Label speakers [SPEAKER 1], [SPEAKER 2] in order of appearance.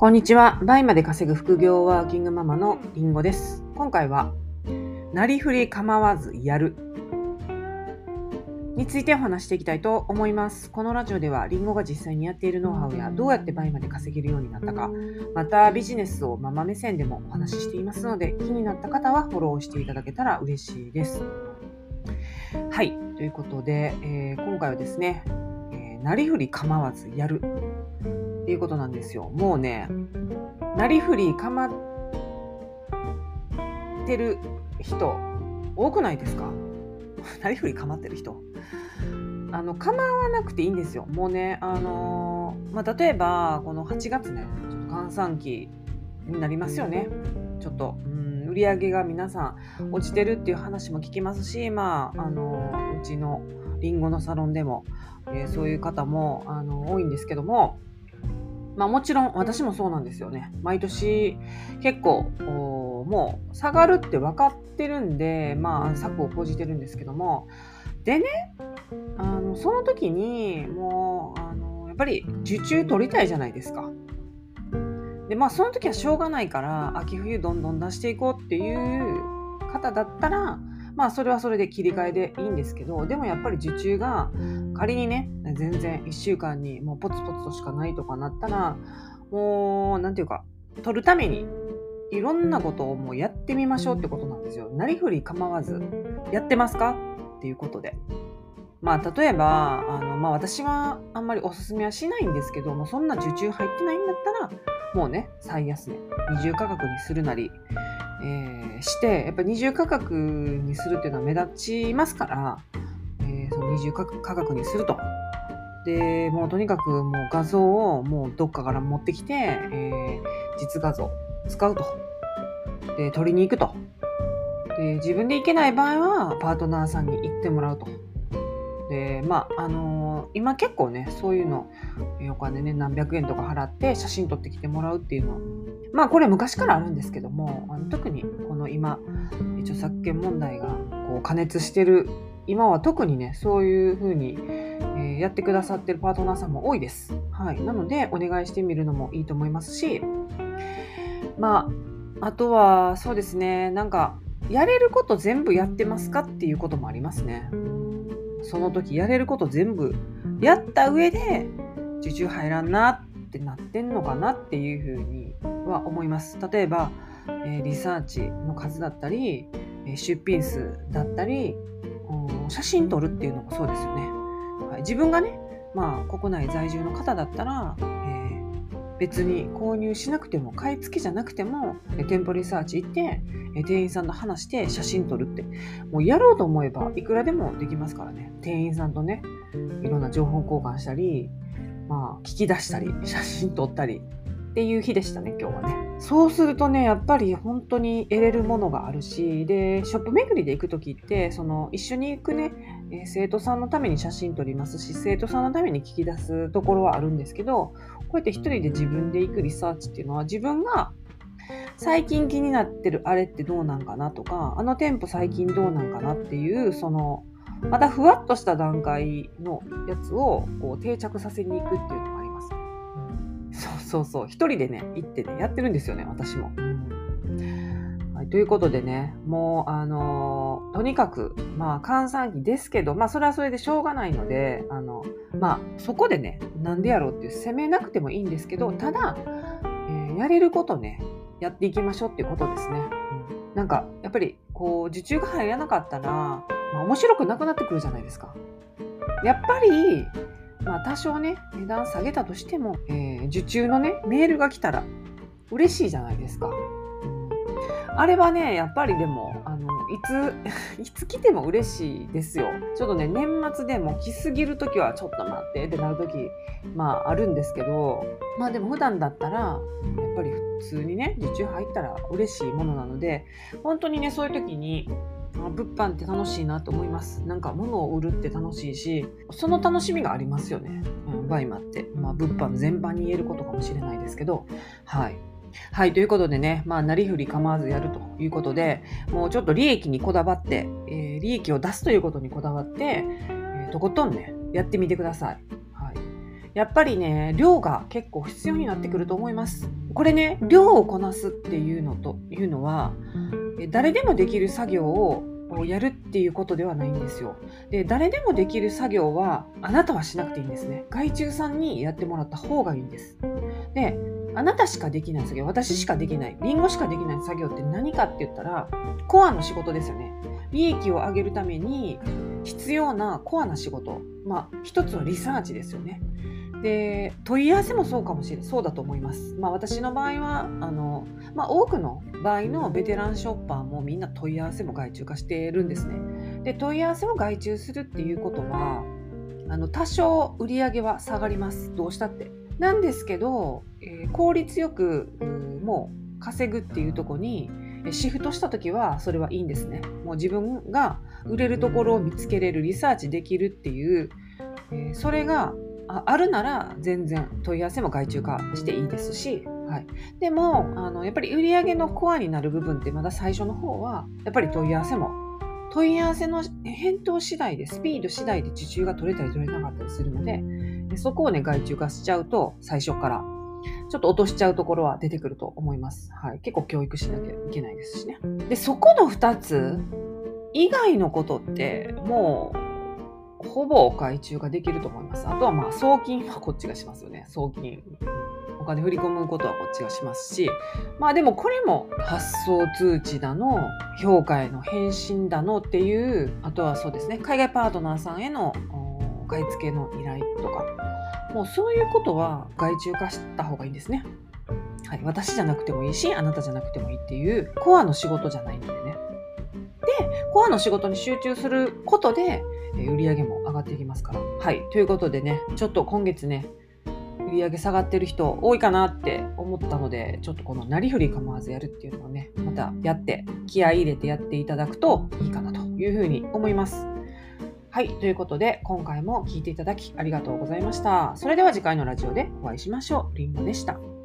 [SPEAKER 1] こんにちは。倍まで稼ぐ副業ワーキングママのりんごです。今回は、なりふり構わずやるについてお話していきたいと思います。このラジオでは、りんごが実際にやっているノウハウや、どうやって倍まで稼げるようになったか、またビジネスをママ目線でもお話ししていますので、気になった方はフォローしていただけたら嬉しいです。はい。ということで、えー今回はですね、えーなりふり構わずやるっていうことなんですよ。もうね、なりふり構ってる人多くないですか？なりふり構ってる人。あの構わなくていいんですよ。もうねあのまあ、例えばこの8月ねちょっと閑散期になりますよね。ちょっと、うん、売り上げが皆さん落ちてるっていう話も聞きますしまああのうちのりんごのサロンでも、えーそういう方もあの多いんですけどもまあもちろん私もそうなんですよね。毎年結構もう下がるって分かってるんで、まあ策を講じてるんですけども。でね、あのその時にもうあのやっぱり受注取りたいじゃないですか。でまあその時はしょうがないから秋冬どんどん出していこうっていう方だったらまあそれはそれで切り替えでいいんですけどでもやっぱり受注が仮にね全然1週間にもうポツポツとしかないとかなったらもうなんていうか取るためにいろんなことをもうやってみましょうってことなんですよ。なりふり構わずやってますか？っていうことで。まあ例えばあの、まあ、私はあんまりおすすめはしないんですけどもそんな受注入ってないんだったらもうね最安値二重価格にするなり、えーしてやっぱ二重価格にするっていうのは目立ちますから、二重価格にすると。でもうとにかくもう画像をもうどっかから持ってきて、えー実画像使うと。で、取りに行くと。で、自分で行けない場合はパートナーさんに行ってもらうと。で、まあ、あのー今結構ね、そういうの、お金ね、何百円とか払って写真撮ってきてもらうっていうのはまあこれ昔からあるんですけども、あの特にこの今、著作権問題がこう過熱してる今は特にね、そういうふうに、えやってくださってるパートナーさんも多いです。はい。なので、お願いしてみるのもいいと思いますし、まあ、あとは、そうですね、なんか、やれること全部やってますかっていうこともありますね。その時、やれること全部やった上で、受注入らんなってなってんのかなっていうふうには思います。例えば、えリサーチの数だったり、出品数だったり、写真撮るっていうのもそうですよね。はい、自分がね、まあ、国内在住の方だったら、えー別に購入しなくても買い付けじゃなくてもえ店舗リサーチ行ってえ店員さんと話して写真撮るってもうやろうと思えばいくらでもできますからね店員さんとねいろんな情報交換したり、まあ、聞き出したり写真撮ったりっていう日でしたね今日はねそうするとねやっぱり本当に得れるものがあるしでショップ巡りで行く時ってその一緒に行くね生徒さんのために写真撮りますし生徒さんのために聞き出すところはあるんですけどこうやって一人で自分で行くリサーチっていうのは自分が最近気になってるあれってどうなんかなとかあの店舗最近どうなんかなっていうそのまたふわっとした段階のやつをこう定着させに行くっていうのもあります。そうそう一人でね行ってねやってるんですよね私も。はい、ということでねもうあのーとにかくまあ閑散期ですけどまあそれはそれでしょうがないのであのまあそこでねなんでやろうっていう責めなくてもいいんですけどただ、えーやれることねやっていきましょうっていうことですね。うんなんかやっぱりこう受注が入らなかったら、まあ、面白くなくなってくるじゃないですか。やっぱり、まあ、多少ね値段下げたとしても、えー受注のねメールが来たら嬉しいじゃないですか。あれはねやっぱりでもあのいつ いつ来ても嬉しいですよ。ちょっとね年末でも来すぎる時はちょっと待ってってなる時まああるんですけどまあでも普段だったらやっぱり普通にね受注入ったら嬉しいものなので本当にねそういう時に物販って楽しいなと思いますなんか物を売るって楽しいしその楽しみがありますよね、うん、バイマって、まあ、物販全般に言えることかもしれないですけどはいはい、ということでね、まあ、なりふり構わずやるということで、もうちょっと利益にこだわって、えー利益を出すということにこだわって、えーとことんね、やってみてください。はい。やっぱりね、量が結構必要になってくると思います。これね量をこなすっていうのというのは誰でもできる作業をやるっていうことではないんですよ。で誰でもできる作業はあなたはしなくていいんですね。外注さんにやってもらった方がいいんです。であなたしかできない作業私しかできないリンゴしかできない作業って何かって言ったらコアの仕事ですよね。利益を上げるために必要なコアな仕事まあ一つはリサーチですよね。で問い合わせもそうかもしれそうだと思います。まあ、私の場合はあの、まあ、多くの場合のベテランショッパーもみんな問い合わせも外注化してるんですね。で問い合わせを外注するっていうことはあの多少売り上げは下がりますどうしたって。なんですけど、えー、効率よくもう稼ぐっていうとこにシフトした時はそれはいいんですね。もう自分が売れるところを見つけれるリサーチできるっていう、えー、それがああるなら全然問い合わせも外注化していいですし、はい、でもあのやっぱり売上のコアになる部分ってまだ最初の方はやっぱり問い合わせも問い合わせの返答次第でスピード次第で受注が取れたり取れなかったりするのででそこをね外注化しちゃうと最初からちょっと落としちゃうところは出てくると思います。はい、結構教育しなきゃいけないですしね。でそこの2つ以外のことってもうほぼ外注ができると思います。あとはまあ送金はこっちがしますよね。送金。お金振り込むことはこっちがしますし、まあでもこれも発送通知だの、評価への返信だのっていう、あとはそうですね、海外パートナーさんへのお買い付けの依頼とか、もうそういうことは外注化した方がいいんですね。はい、私じゃなくてもいいし、あなたじゃなくてもいいっていうコアの仕事じゃないのでね。で、コアの仕事に集中することで、売り上げも上がってきますから。はい。ということでね、ちょっと今月ね、売り上げ下がってる人多いかなって思ったので、ちょっとこのなりふり構わずやるっていうのをね、またやって、気合い入れてやっていただくといいかなというふうに思います。はい。ということで、今回も聴いていただきありがとうございました。それでは次回のラジオでお会いしましょう。りんごでした。